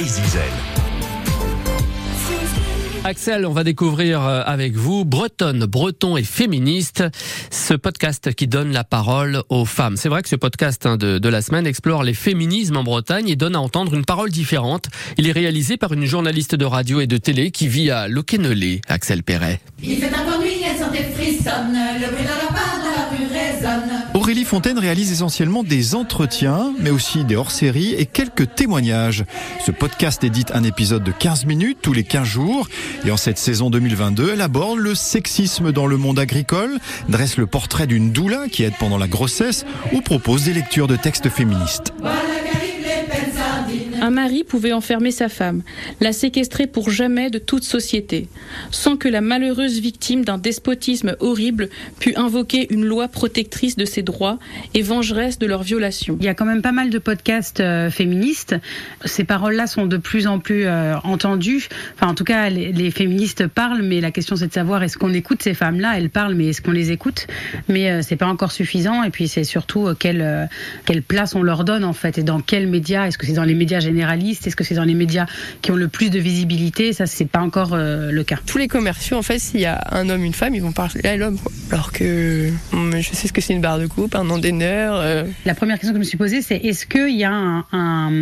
Zizel. Axel, on va découvrir euh, avec vous Bretonne, Breton et féministe, ce podcast qui donne la parole aux femmes. C'est vrai que ce podcast hein, de, de, la semaine explore les féminismes en Bretagne et donne à entendre une parole différente. Il est réalisé par une journaliste de radio et de télé qui vit à Loquenelé, Axel Perret. Il fait encore nuit, elle sentait frissonne, le bruit de la part de la rue résonne. Aurélie Fontaine réalise essentiellement des entretiens, mais aussi des hors-séries et quelques témoignages. Ce podcast édite un épisode de 15 minutes tous les 15 jours. Et en cette saison 2022, elle aborde le sexisme dans le monde agricole, dresse le portrait d'une doula qui aide pendant la grossesse ou propose des lectures de textes féministes. Un mari pouvait enfermer sa femme, la séquestrer pour jamais de toute société, sans que la malheureuse victime d'un despotisme horrible pût invoquer une loi protectrice de ses droits et vengeresse de leur violation. Il y a quand même pas mal de podcasts euh, féministes. Ces paroles-là sont de plus en plus euh, entendues. Enfin, en tout cas, les, féministes parlent, mais la question c'est de savoir est-ce qu'on écoute ces femmes-là? Elles parlent, mais est-ce qu'on les écoute? Mais euh, c'est pas encore suffisant. Et puis c'est surtout euh, quelle, quelle place on leur donne en fait et dans quels médias? Est-ce que c'est dans les médias généralistes Est-ce que c'est dans les médias qui ont le plus de visibilité? Ça, c'est pas encore euh, le cas. Tous les commerciaux, en fait, s'il y a un homme, une femme, ils vont parler à l'homme. Alors que hum, je sais ce que c'est une barre de coupe, un endaineur. Euh... La première question que je me suis posée, c'est est-ce qu'il y a un, un,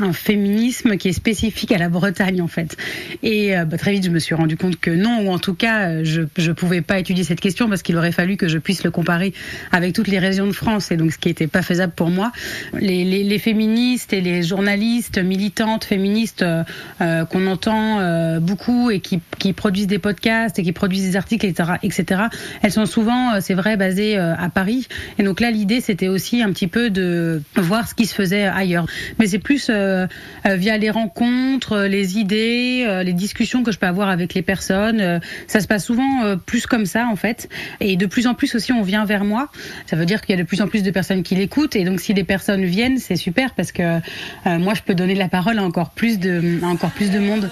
un, féminisme qui est spécifique à la Bretagne, en fait? Et euh, bah, très vite, je me suis rendu compte que non, ou en tout cas, je ne pouvais pas étudier cette question parce qu'il aurait fallu que je puisse le comparer avec toutes les régions de France, et donc ce qui n'était pas faisable pour moi. Les, les, les féministes et les journalistes militantes féministes euh, euh, qu'on entend euh, beaucoup et qui, qui, produisent des podcasts et qui produisent des articles, etc., etc. elles sont souvent, c'est vrai, basées à Paris. Et donc là, l'idée, c'était aussi un petit peu de voir ce qui se faisait ailleurs. Mais c'est plus via les rencontres, les idées, les discussions que je peux avoir avec les personnes. ça se passe souvent plus comme ça, en fait. Et de plus en plus aussi, on vient vers moi. Ça veut dire qu'il y a de plus en plus de personnes qui l'écoutent. Et donc, si les personnes viennent, c'est super parce que moi, je peux donner la parole à encore plus de, à encore plus de monde.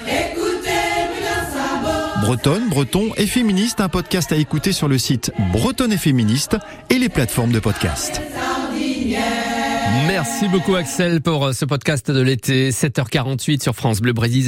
Bretonne, breton et féministe, un podcast à écouter sur le site Bretonne et féministe et les plateformes de podcast. Merci beaucoup Axel pour ce podcast de l'été, 7h48 sur France Bleu Brésil.